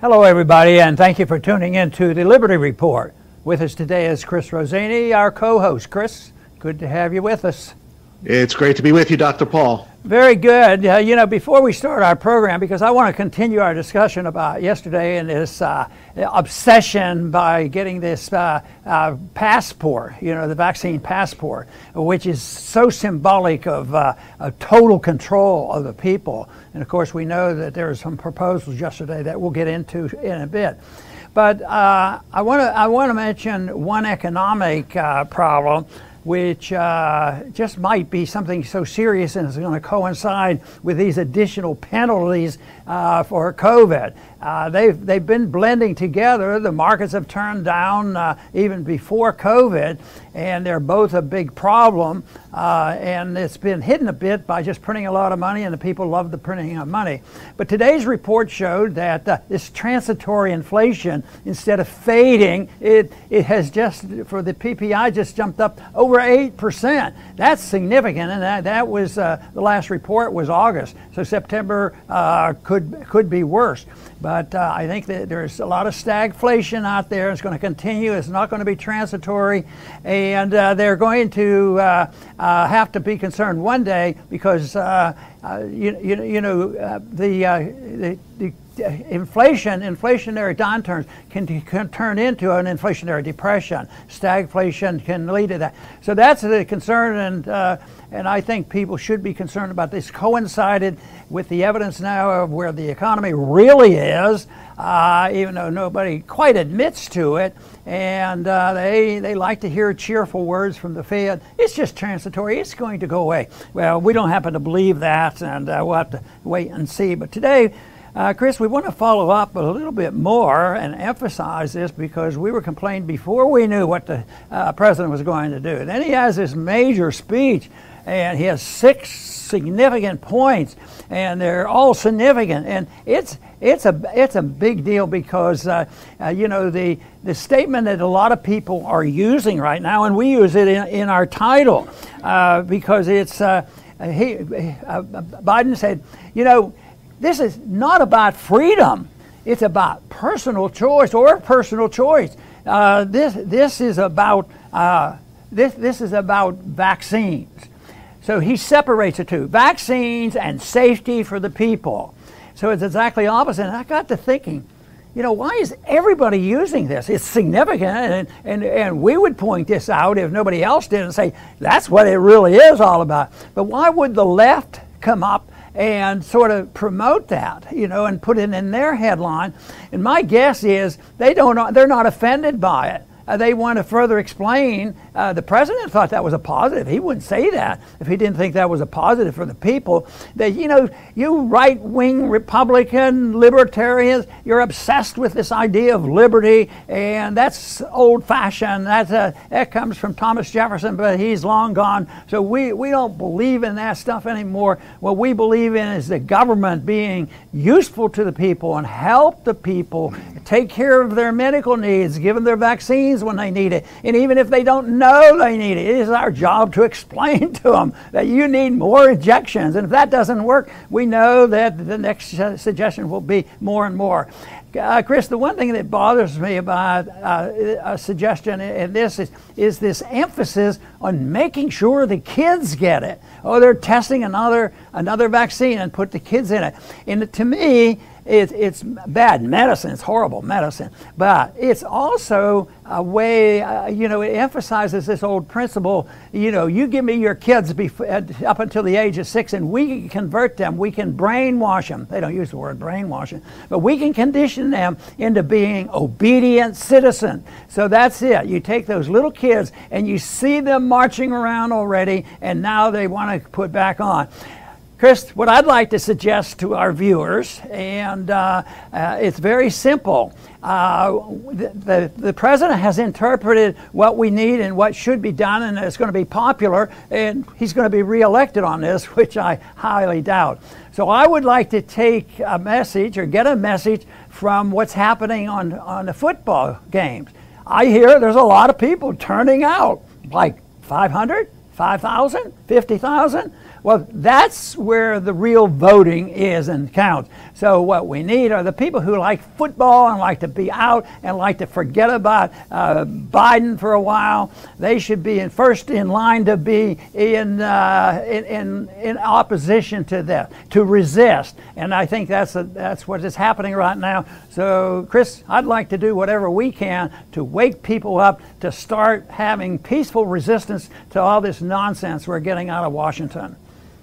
Hello, everybody, and thank you for tuning in to the Liberty Report. With us today is Chris Rossini, our co host. Chris, good to have you with us. It's great to be with you, Dr. Paul. Very good. Uh, you know, before we start our program, because I want to continue our discussion about yesterday and this uh, obsession by getting this uh, uh passport, you know, the vaccine passport, which is so symbolic of, uh, of total control of the people. And of course, we know that there are some proposals yesterday that we'll get into in a bit. But uh, I want to I want to mention one economic problem which uh, just might be something so serious and it's going to coincide with these additional penalties uh, for COVID. Uh, they've, they've been blending together. The markets have turned down uh, even before COVID, and they're both a big problem. Uh, and it's been hidden a bit by just printing a lot of money, and the people love the printing of money. But today's report showed that uh, this transitory inflation, instead of fading, it, it has just, for the PPI, just jumped up over 8%. That's significant, and that, that was uh, the last report was August. So September uh, could, could be worse. But uh, I think that there's a lot of stagflation out there. It's going to continue. It's not going to be transitory. And uh, they're going to uh, uh have to be concerned one day because, uh, uh, you, you, you, know, the, the, the inflation, inflationary downturns can, can, turn into an inflationary depression. Stagflation can lead to that. So that's the concern, and uh, and I think people should be concerned about this. Coincided with the evidence now of where the economy really is, uh, even though nobody quite admits to it, and uh, they they like to hear cheerful words from the Fed. It's just transitory. It's going to go away. Well, we don't happen to believe that, and uh, we'll have to wait and see. But today uh, Chris, we want to follow up a little bit more and emphasize this because we were complained before we knew what the uh, president was going to do. Then he has this major speech, and he has six significant points, and they're all significant. And it's it's a it's a big deal because uh, uh, you know the the statement that a lot of people are using right now, and we use it in, in our title uh, because it's uh, he Biden said, you know this is not about freedom. It's about personal choice or personal choice. Uh, this, this is about uh, this, this is about vaccines. So he separates the two: vaccines and safety for the people. So it's exactly opposite. And I got to thinking, you know, why is everybody using this? It's significant, and, and, and we would point this out if nobody else did and say, that's what it really is all about. But why would the left come up and sort of promote that, you know, and put it in their headline. And my guess is they don't, they're not offended by it uh, they want to further explain. Uh, the president thought that was a positive. He wouldn't say that if he didn't think that was a positive for the people. That, you know, you right wing Republican libertarians, you're obsessed with this idea of liberty, and that's old fashioned. That's a, that comes from Thomas Jefferson, but he's long gone. So we, we don't believe in that stuff anymore. What we believe in is the government being useful to the people and help the people take care of their medical needs, give them their vaccines when they need it. And even if they don't know they need it, it is our job to explain to them that you need more injections. And if that doesn't work, we know that the next suggestion will be more and more. Uh, Chris, the one thing that bothers me about uh, a suggestion in this is, is this emphasis on making sure the kids get it. Oh, they're testing another another vaccine and put the kids in it. And to me, it, it's bad medicine, it's horrible medicine, but it's also a way, uh, you know, it emphasizes this old principle, you know, you give me your kids bef- up until the age of six and we convert them, we can brainwash them. They don't use the word brainwashing, but we can condition them into being obedient citizens. So that's it. You take those little kids and you see them marching around already, and now they want to put back on. Chris, what I'd like to suggest to our viewers, and uh, uh, it's very simple. Uh, the, the, the, president has interpreted what we need and what should be done, and it's going to be popular, and he's going to be reelected on this, which I highly doubt. So I would like to take a message or get a message from what's happening on, on the football games. I hear there's a lot of people turning out, like 500, 5,000, 50,000. Well, that's where the real voting is and counts. So what we need are the people who like football and like to be out and like to forget about uh, Biden for a while. They should be in first in line to be in, uh, in, in, in opposition to that, to resist. And I think that's a, that's what is happening right now. So, Chris, I'd like to do whatever we can to wake people up to start having peaceful resistance to all this nonsense we're getting out of Washington.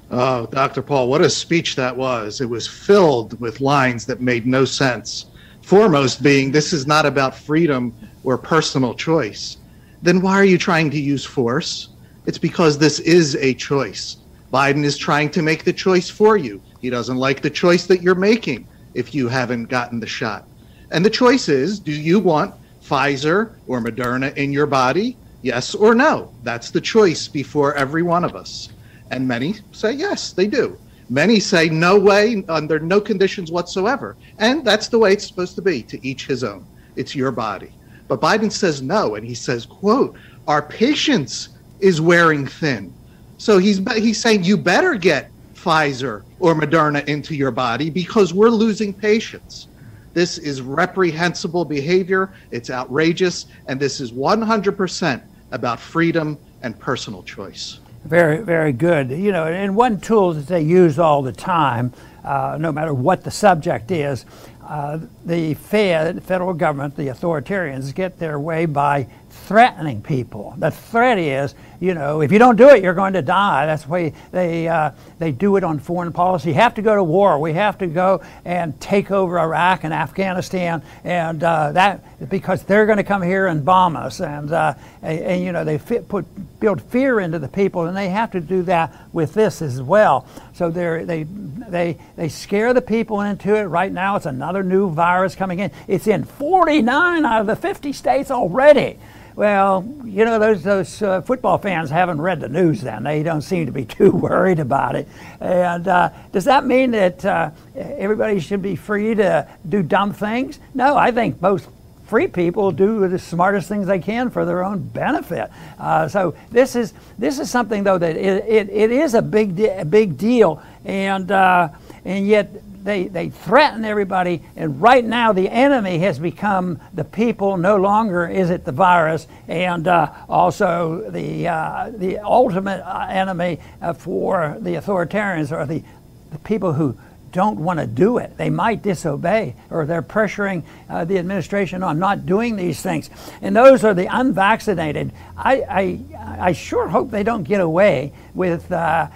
Oh, Dr. Paul, what a speech that was. It was filled with lines that made no sense. Foremost being, this is not about freedom or personal choice. Then why are you trying to use force? It's because this is a choice. Biden is trying to make the choice for you. He doesn't like the choice that you're making if you haven't gotten the shot. And the choice is do you want Pfizer or Moderna in your body? Yes or no? That's the choice before every one of us. And many say yes, they do. Many say no way, under no conditions whatsoever. And that's the way it's supposed to be, to each his own. It's your body. But Biden says no, and he says, quote, our patience is wearing thin. So he's, he's saying you better get Pfizer or Moderna into your body because we're losing patience. This is reprehensible behavior. It's outrageous. And this is 100% about freedom and personal choice. Very, very good. You know, and one tool that they use all the time, uh, no matter what the subject is, uh, the Fed, federal government, the authoritarians get their way by threatening people. The threat is, you know, if you don't do it, you're going to die. That's why they uh, they do it on foreign policy. You have to go to war. We have to go and take over Iraq and Afghanistan, and uh, that because they're going to come here and bomb us, and uh, and, and, you know they fit, put build fear into the people, and they have to do that with this as well. So they they they they scare the people into it. Right now, it's another new virus coming in. It's in 49 out of the 50 states already. Well, you know, those, those uh, football fans haven't read the news then. They don't seem to be too worried about it. And uh, does that mean that uh, everybody should be free to do dumb things? No, I think most free people do the smartest things they can for their own benefit. Uh, so this is this is something though that it, it, it is a big de- a big deal, and uh, and yet they, they threaten everybody, and right now the enemy has become the people. No longer is it the virus, and uh, also the uh, the ultimate uh, enemy uh, for the authoritarians are the, the people who don't want to do it. They might disobey, or they're pressuring uh, the administration on not doing these things. And those are the unvaccinated. I, I, I sure hope they don't get away with uh,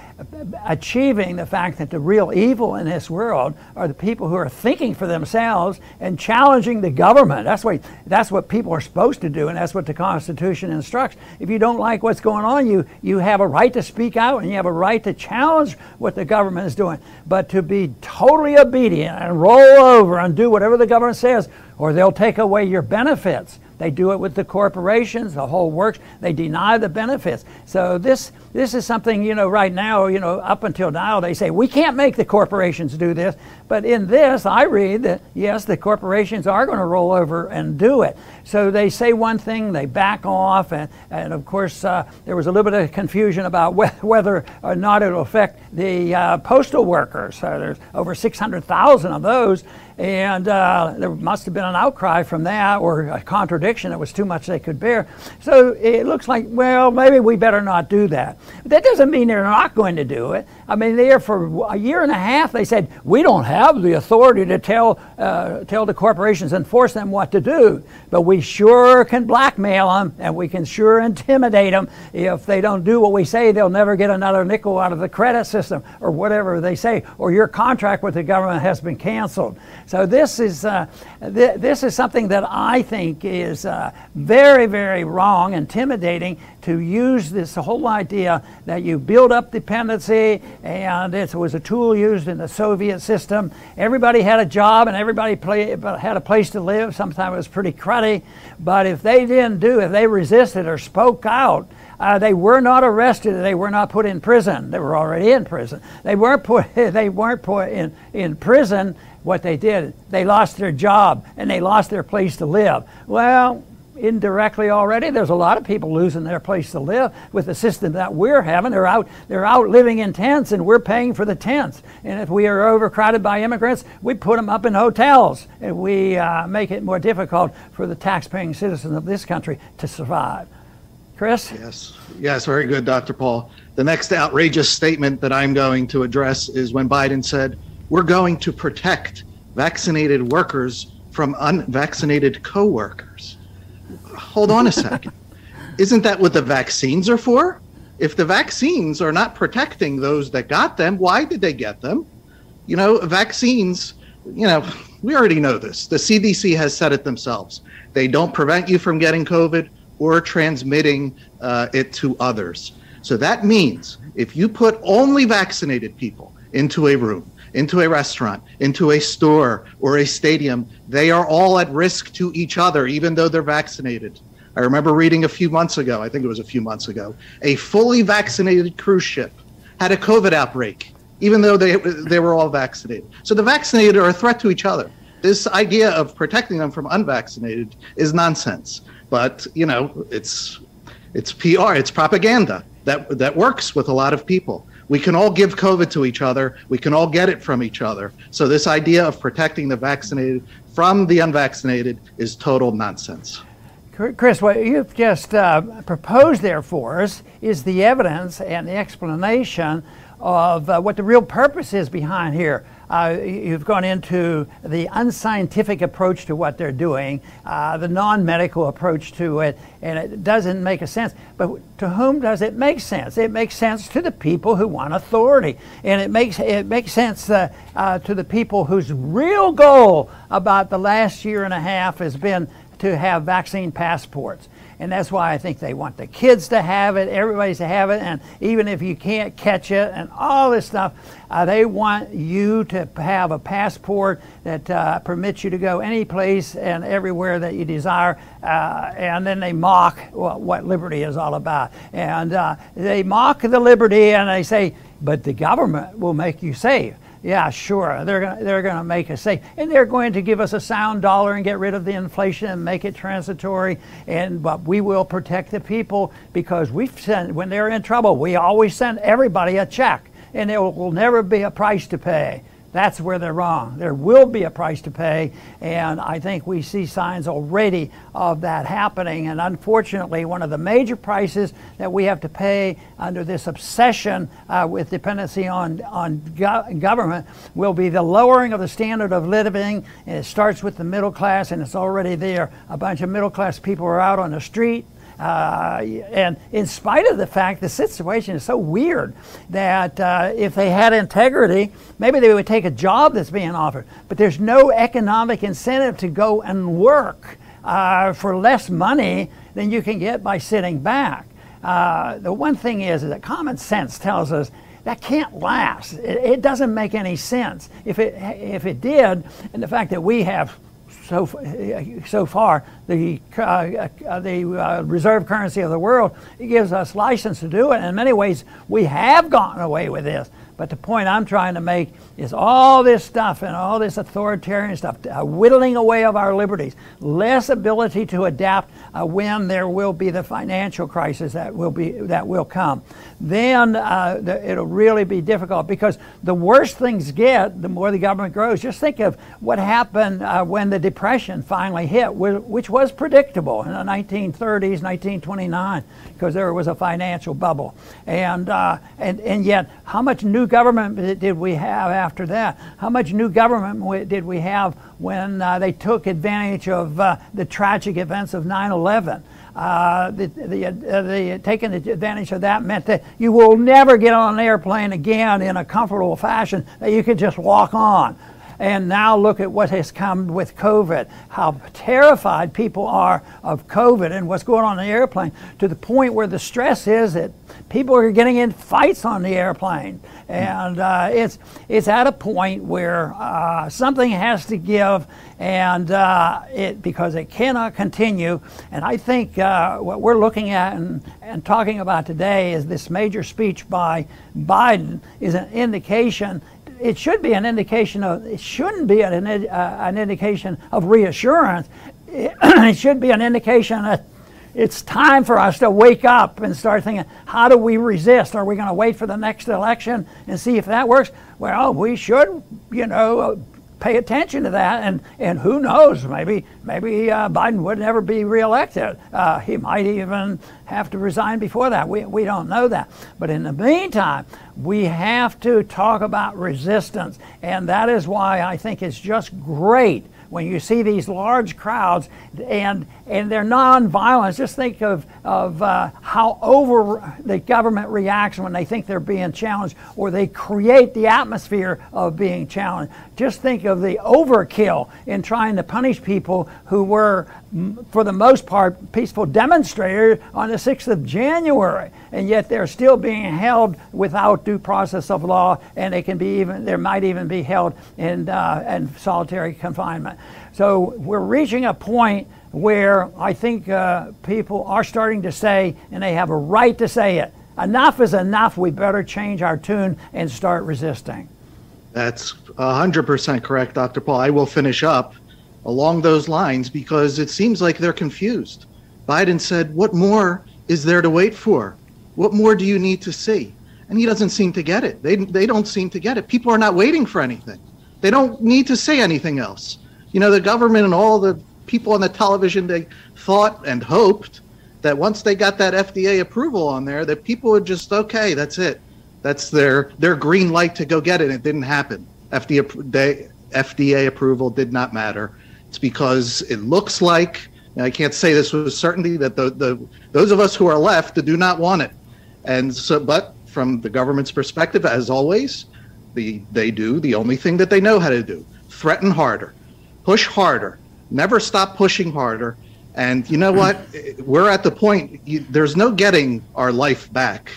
achieving the fact that the real evil in this world are the people who are thinking for themselves and challenging the government. That's what, that's what people are supposed to do, and that's what the Constitution instructs. If you don't like what's going on, you, you have a right to speak out and you have a right to challenge what the government is doing. But to be totally obedient and roll over and do whatever the government says, or they'll take away your benefits. They do it with the corporations, the whole works. They deny the benefits. So this this is something you know right now. You know up until now they say we can't make the corporations do this. But in this, I read that yes, the corporations are going to roll over and do it. So they say one thing, they back off, and, and of course uh, there was a little bit of confusion about whether or not it will affect the uh, postal workers. So there's over 600,000 of those, and uh, there must have been an outcry from that or a contradiction that was too much they could bear. So it looks like, well, maybe we better not do that. But that doesn't mean they're not going to do it. I mean, there for a year and a half, they said, we don't have the authority to tell, uh, tell the corporations and force them what to do, but we sure can blackmail them and we can sure intimidate them. If they don't do what we say, they'll never get another nickel out of the credit system or whatever they say, or your contract with the government has been canceled. So this is, uh, th- this is something that I think is uh, very, very wrong, intimidating to use this whole idea that you build up dependency and it was a tool used in the Soviet system. Everybody had a job and everybody play, had a place to live. Sometimes it was pretty cruddy, but if they didn't do, if they resisted or spoke out, uh, they were not arrested. They were not put in prison. They were already in prison. They weren't put. They weren't put in in prison what they did, they lost their job and they lost their place to live. Well, indirectly already. There's a lot of people losing their place to live with the system that we're having. They're out, they're out living in tents, and we're paying for the tents. And if we are overcrowded by immigrants, we put them up in hotels, and we uh, make it more difficult for the tax-paying citizens of this country to survive. Chris? Yes, yes, very good, Dr. Paul. The next outrageous statement that I'm going to address is when Biden said, We're going to protect vaccinated workers from unvaccinated coworkers. Hold on a second. Isn't that what the vaccines are for? If the vaccines are not protecting those that got them, why did they get them? You know, vaccines, you know, we already know this. The CDC has said it themselves. They don't prevent you from getting COVID or transmitting uh, it to others. So that means if you put only vaccinated people into a room, into a restaurant, into a store, or a stadium, they are all at risk to each other, even though they're vaccinated. I remember reading a few months ago, I think it was a few months ago, a fully vaccinated cruise ship had a COVID outbreak, even though they, they were all vaccinated. So the vaccinated are a threat to each other. This idea of protecting them from unvaccinated is nonsense but you know it's it's PR, it's propaganda that that works with a lot of people. We can all give COVID to each other. We can all get it from each other. So this idea of protecting the vaccinated from the unvaccinated is total nonsense. Chris, what you've just uh, proposed there for us is the evidence and the explanation of uh, what the real purpose is behind here. Uh, you've gone into the unscientific approach to what they're doing, uh, the non medical approach to it, and it doesn't make a sense. But to whom does it make sense? It makes sense to the people who want authority, and it makes, it makes sense uh, uh to the people whose real goal about the last year and a half has been to have vaccine passports and that's why I think they want the kids to have it, everybody's to have it, and even if you can't catch it, and all this stuff, uh, they want you to have a passport that uh, permits you to go any place and everywhere that you desire, uh, and then they mock what liberty is all about, and uh, they mock the liberty, and they say, but the government will make you safe yeah, sure, they're going they're to make us safe, and they're going to give us a sound dollar and get rid of the inflation and make it transitory. And but we will protect the people because we send when they're in trouble, we always send everybody a check, and there will never be a price to pay. That's where they're wrong. There will be a price to pay, and I think we see signs already of that happening. And unfortunately, one of the major prices that we have to pay under this obsession uh, with dependency on, on go- government will be the lowering of the standard of living. And it starts with the middle class, and it's already there. A bunch of middle class people are out on the street uh, and in spite of the fact the situation is so weird that uh, if they had integrity, maybe they would take a job that's being offered. But there's no economic incentive to go and work uh, for less money than you can get by sitting back. Uh, the one thing is, is that common sense tells us that can't last. It, it, doesn't make any sense. If it, if it did, and the fact that we have so, so far the, uh, uh, the uh, reserve currency of the world. It gives us license to do it. In many ways, we have gotten away with this. But the point I'm trying to make is all this stuff and all this authoritarian stuff, uh, whittling away of our liberties, less ability to adapt uh, when there will be the financial crisis that will be that will come. Then uh, the, it'll really be difficult because the worse things get, the more the government grows. Just think of what happened uh, when the depression finally hit, which was predictable in the 1930s, 1929, because there was a financial bubble, and uh, and and yet how much new government did we have after that? How much new government did we have when uh, they took advantage of uh, the tragic events of 9 11? Uh, the, the, uh, the, taking advantage of that meant that you will never get on an airplane again in a comfortable fashion that you could just walk on. And now look at what has come with COVID, how terrified people are of COVID and what's going on in the airplane to the point where the stress is that people are getting in fights on the airplane. And uh, it's, it's at a point where uh, something has to give and uh, it, because it cannot continue. And I think uh, what we're looking at and, and talking about today is this major speech by Biden is an indication it should be an indication of, it shouldn't be an, uh, an indication of reassurance. It should be an indication that it's time for us to wake up and start thinking, how do we resist? Are we going to wait for the next election and see if that works? Well, we should, you know, pay attention to that. And, and who knows, maybe, maybe uh, Biden would never be reelected. Uh, he might even have to resign before that. We, we don't know that. But in the meantime, we have to talk about resistance. And that is why I think it's just great when you see these large crowds and and they're non-violent. Just think of of uh, how over the government reacts when they think they're being challenged, or they create the atmosphere of being challenged. Just think of the overkill in trying to punish people who were, for the most part, peaceful demonstrators on the 6th of January, and yet they're still being held without due process of law, and they can be even they might even be held in uh, in solitary confinement. So we're reaching a point where I think uh, people are starting to say, and they have a right to say it, enough is enough. We better change our tune and start resisting. That's 100% correct, Dr. Paul. I will finish up along those lines because it seems like they're confused. Biden said, What more is there to wait for? What more do you need to see? And he doesn't seem to get it. They, they don't seem to get it. People are not waiting for anything, they don't need to say anything else. You know, the government and all the people on the television, they thought and hoped that once they got that FDA approval on there, that people would just, okay, that's it. That's their their green light to go get it. It didn't happen. FDA, FDA approval did not matter. It's because it looks like, I can't say this with certainty, that the, the those of us who are left do not want it. And so, but from the government's perspective, as always, the, they do the only thing that they know how to do threaten harder, push harder, never stop pushing harder. And you know what? We're at the point, you, there's no getting our life back.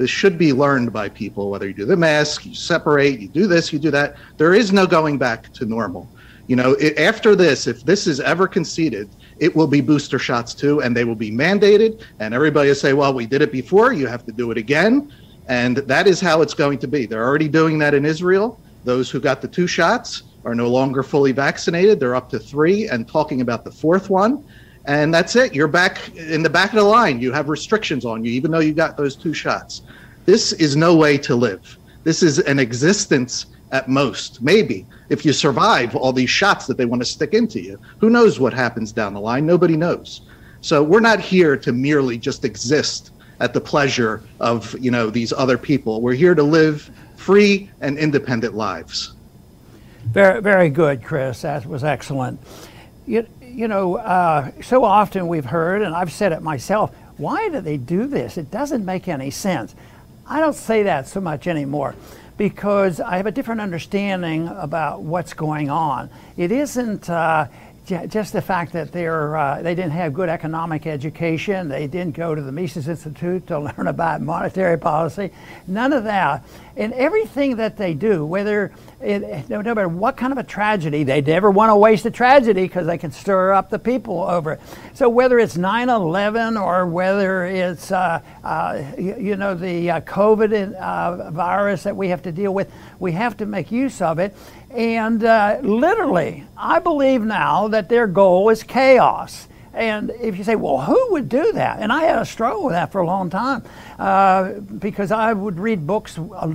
This should be learned by people, whether you do the mask, you separate, you do this, you do that. There is no going back to normal. You know, it, after this, if this is ever conceded, it will be booster shots too, and they will be mandated. And everybody will say, well, we did it before, you have to do it again. And that is how it's going to be. They're already doing that in Israel. Those who got the two shots are no longer fully vaccinated. They're up to three and talking about the fourth one. And that's it. You're back in the back of the line. You have restrictions on you, even though you got those two shots. This is no way to live. This is an existence at most. Maybe if you survive all these shots that they want to stick into you, who knows what happens down the line? Nobody knows. So we're not here to merely just exist at the pleasure of you know these other people. We're here to live free and independent lives. Very, very good, Chris. That was excellent. You, you know, uh, so often we've heard, and I've said it myself, why do they do this? It doesn't make any sense. I don't say that so much anymore because I have a different understanding about what's going on. It isn't. Uh, just the fact that they're, uh, they didn't have good economic education, they didn't go to the Mises Institute to learn about monetary policy, none of that. And everything that they do, whether it, no matter what kind of a tragedy, they never want to waste a tragedy because they can stir up the people over it. So whether it's 9/11 or whether it's uh, uh, you, you, know the uh, COVID uh, virus that we have to deal with, we have to make use of it. And uh, literally, I believe now that their goal is chaos. And if you say, well, who would do that? And I had a struggle with that for a long time uh, because I would read books uh,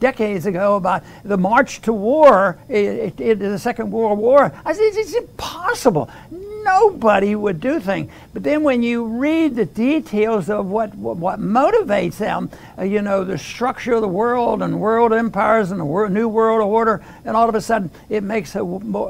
decades ago about the march to war in the Second World War. I said, it's impossible. Nobody would do things. But then when you read the details of what, what, what motivates them, uh, you know, the structure of the world and world empires and the new world order, and all of a sudden it makes a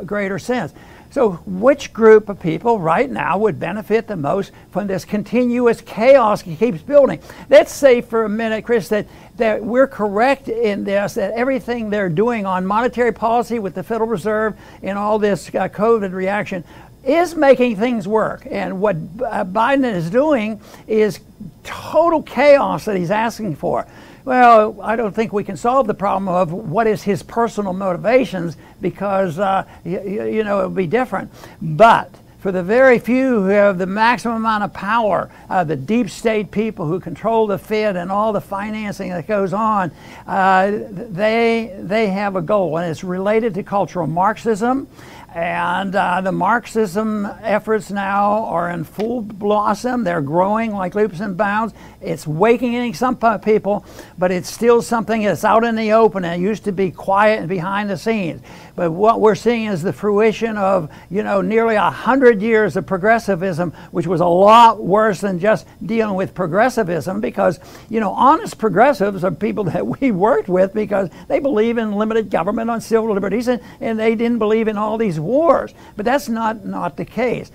greater sense. So, which group of people right now would benefit the most from this continuous chaos that keeps building? Let's say for a minute, Chris, that, that we're correct in this, that everything they're doing on monetary policy with the Federal Reserve and all this uh, COVID reaction is making things work. And what uh, Biden is doing is total chaos that he's asking for. Well, I don't think we can solve the problem of what is his personal motivations because, uh, you, you know, it would be different. But for the very few who have the maximum amount of power, uh, the deep state people who control the Fed and all the financing that goes on, uh, they, they have a goal, and it's related to cultural Marxism. And uh, the Marxism efforts now are in full blossom. They're growing like leaps and bounds. It's wakening some people, but it's still something that's out in the open. It used to be quiet and behind the scenes. But what we're seeing is the fruition of, you know, nearly a hundred years of progressivism, which was a lot worse than just dealing with progressivism because, you know, honest progressives are people that we worked with because they believe in limited government on civil liberties and, and they didn't believe in all these wars. But that's not, not the case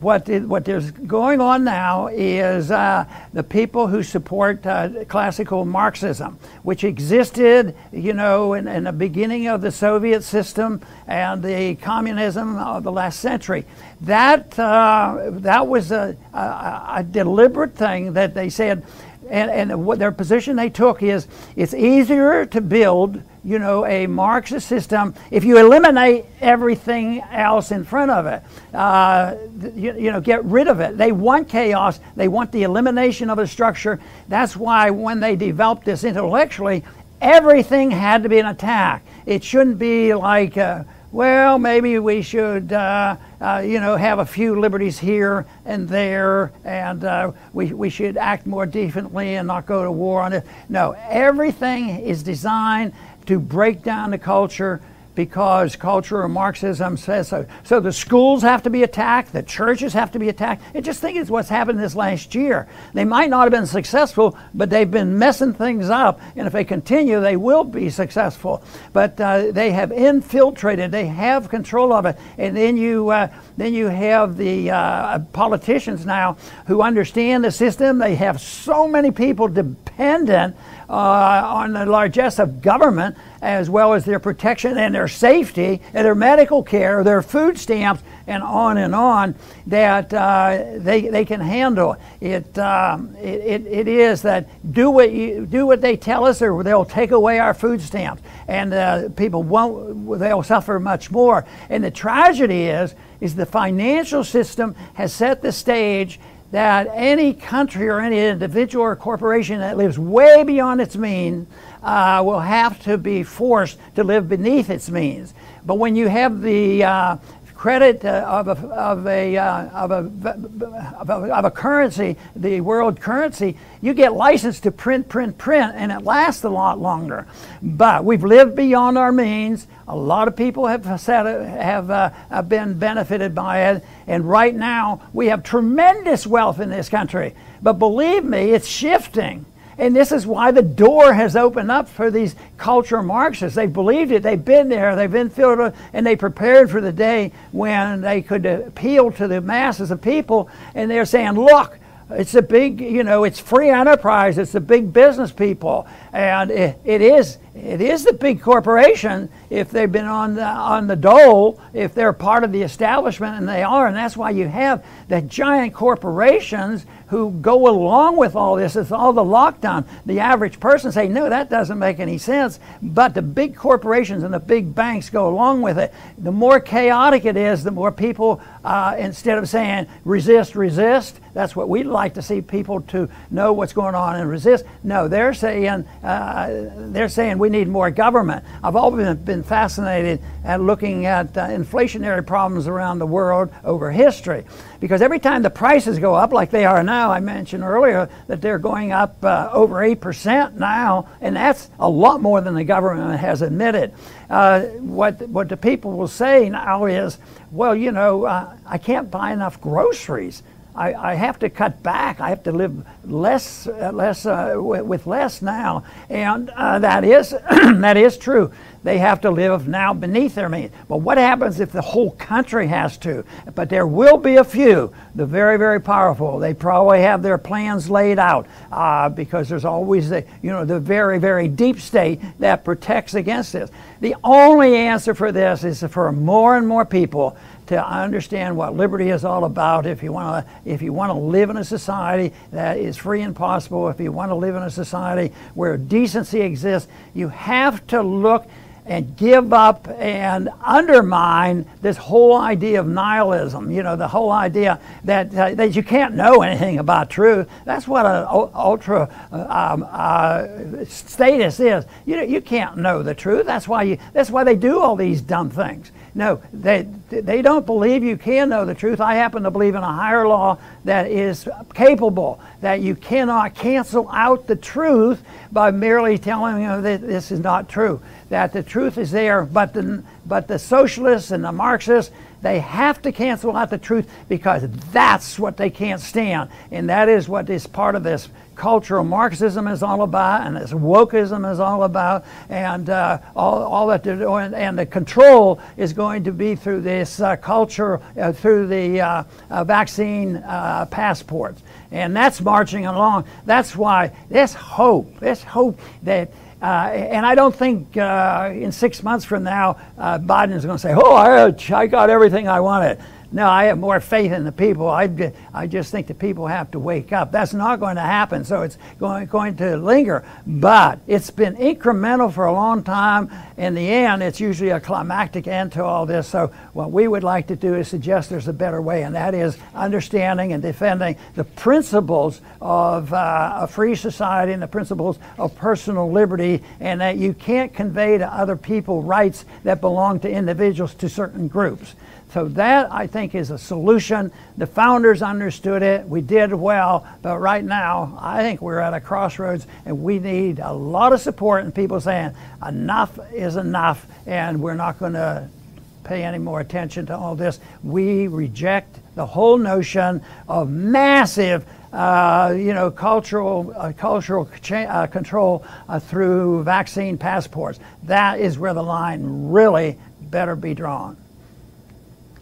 what, is, what there's going on now is uh, the people who support uh, classical Marxism, which existed, you know, in, in, the beginning of the Soviet system and the communism of the last century. That, uh, that was a, a, a deliberate thing that they said, and, and what their position they took is it's easier to build you know, a Marxist system, if you eliminate everything else in front of it, uh, you, you, know, get rid of it. They want chaos. They want the elimination of a structure. That's why when they developed this intellectually, everything had to be an attack. It shouldn't be like, uh, well, maybe we should, uh, uh, you know, have a few liberties here and there, and uh, we, we should act more decently and not go to war on it. No, everything is designed to break down the culture because cultural Marxism says so. So the schools have to be attacked, the churches have to be attacked. And just think it's what's happened this last year. They might not have been successful, but they've been messing things up, and if they continue, they will be successful. But uh, they have infiltrated, they have control of it, and then you uh, then you have the uh, politicians now who understand the system. They have so many people dependent uh, on the largesse of government as well as their protection and their safety and their medical care, their food stamps, and on and on that uh, they, they can handle. It, um, it, it, it is that do what, you, do what they tell us or they'll take away our food stamps and uh, people won't, they'll suffer much more. And the tragedy is, is the financial system has set the stage that any country or any individual or corporation that lives way beyond its means uh, will have to be forced to live beneath its means. But when you have the uh, credit uh, of, a, of, a, uh, of, a, of, a, of a currency, the world currency, you get licensed to print, print, print, and it lasts a lot longer. But we've lived beyond our means. A lot of people have, said, have uh, been benefited by it. And right now, we have tremendous wealth in this country. But believe me, it's shifting. And this is why the door has opened up for these culture Marxists. They've believed it, they've been there, they've been filled, and they prepared for the day when they could appeal to the masses of people. And they're saying, look, it's a big, you know, it's free enterprise. It's the big business people, and it, it is it is the big corporation if they've been on the, on the dole, if they're part of the establishment, and they are, and that's why you have the giant corporations who go along with all this. It's all the lockdown. The average person say, no, that doesn't make any sense. But the big corporations and the big banks go along with it. The more chaotic it is, the more people, uh, instead of saying resist, resist, that's what we'd like to see people to know what's going on and resist. No, they're saying uh, they're saying we need more government. I've always been fascinated at looking at uh, inflationary problems around the world over history, because every time the prices go up, like they are now, I mentioned earlier that they're going up uh, over eight percent now, and that's a lot more than the government has admitted. Uh, what what the people will say now is, well, you know, uh, I can't buy enough groceries. I, I, have to cut back. I have to live less, uh, less uh, with less now, and uh, that is that is true. They have to live now beneath their means. But what happens if the whole country has to? But there will be a few, the very, very powerful. They probably have their plans laid out uh, because there's always the, you know, the very, very deep state that protects against this. The only answer for this is for more and more people to understand what liberty is all about. If you want to, if you want to live in a society that is free and possible, if you want to live in a society where decency exists, you have to look and give up and undermine this whole idea of nihilism. You know, the whole idea that, uh, that you can't know anything about truth. That's what an ultra uh, um, uh, status is. You, you can't know the truth. That's why, you, that's why they do all these dumb things. No, they, they don't believe you can know the truth. I happen to believe in a higher law that is capable, that you cannot cancel out the truth by merely telling you that this is not true. That the truth is there, but the, but the socialists and the Marxists, they have to cancel out the truth because that's what they can't stand. And that is what is part of this cultural Marxism is all about, and this wokeism is all about, and uh, all, all that they're doing. And the control is going to be through this uh, culture, uh, through the uh, uh, vaccine uh, passports. And that's marching along. That's why this hope, this hope that. and I don't think in six months from now, Biden is going to say, "Oh, I, I got everything I wanted." No, I have more faith in the people. I, I just think the people have to wake up. That's not going to happen, so it's going, going to linger. But it's been incremental for a long time. In the end, it's usually a climactic end to all this. So, what we would like to do is suggest there's a better way, and that is understanding and defending the principles of uh, a free society and the principles of personal liberty, and that you can't convey to other people rights that belong to individuals to certain groups. So that I think is a solution. The founders understood it. We did well, but right now I think we're at a crossroads and we need a lot of support and people saying enough is enough and we're not going to pay any more attention to all this. We reject the whole notion of massive uh, you know, cultural, uh, cultural uh, control uh, through vaccine passports. That is where the line really better be drawn.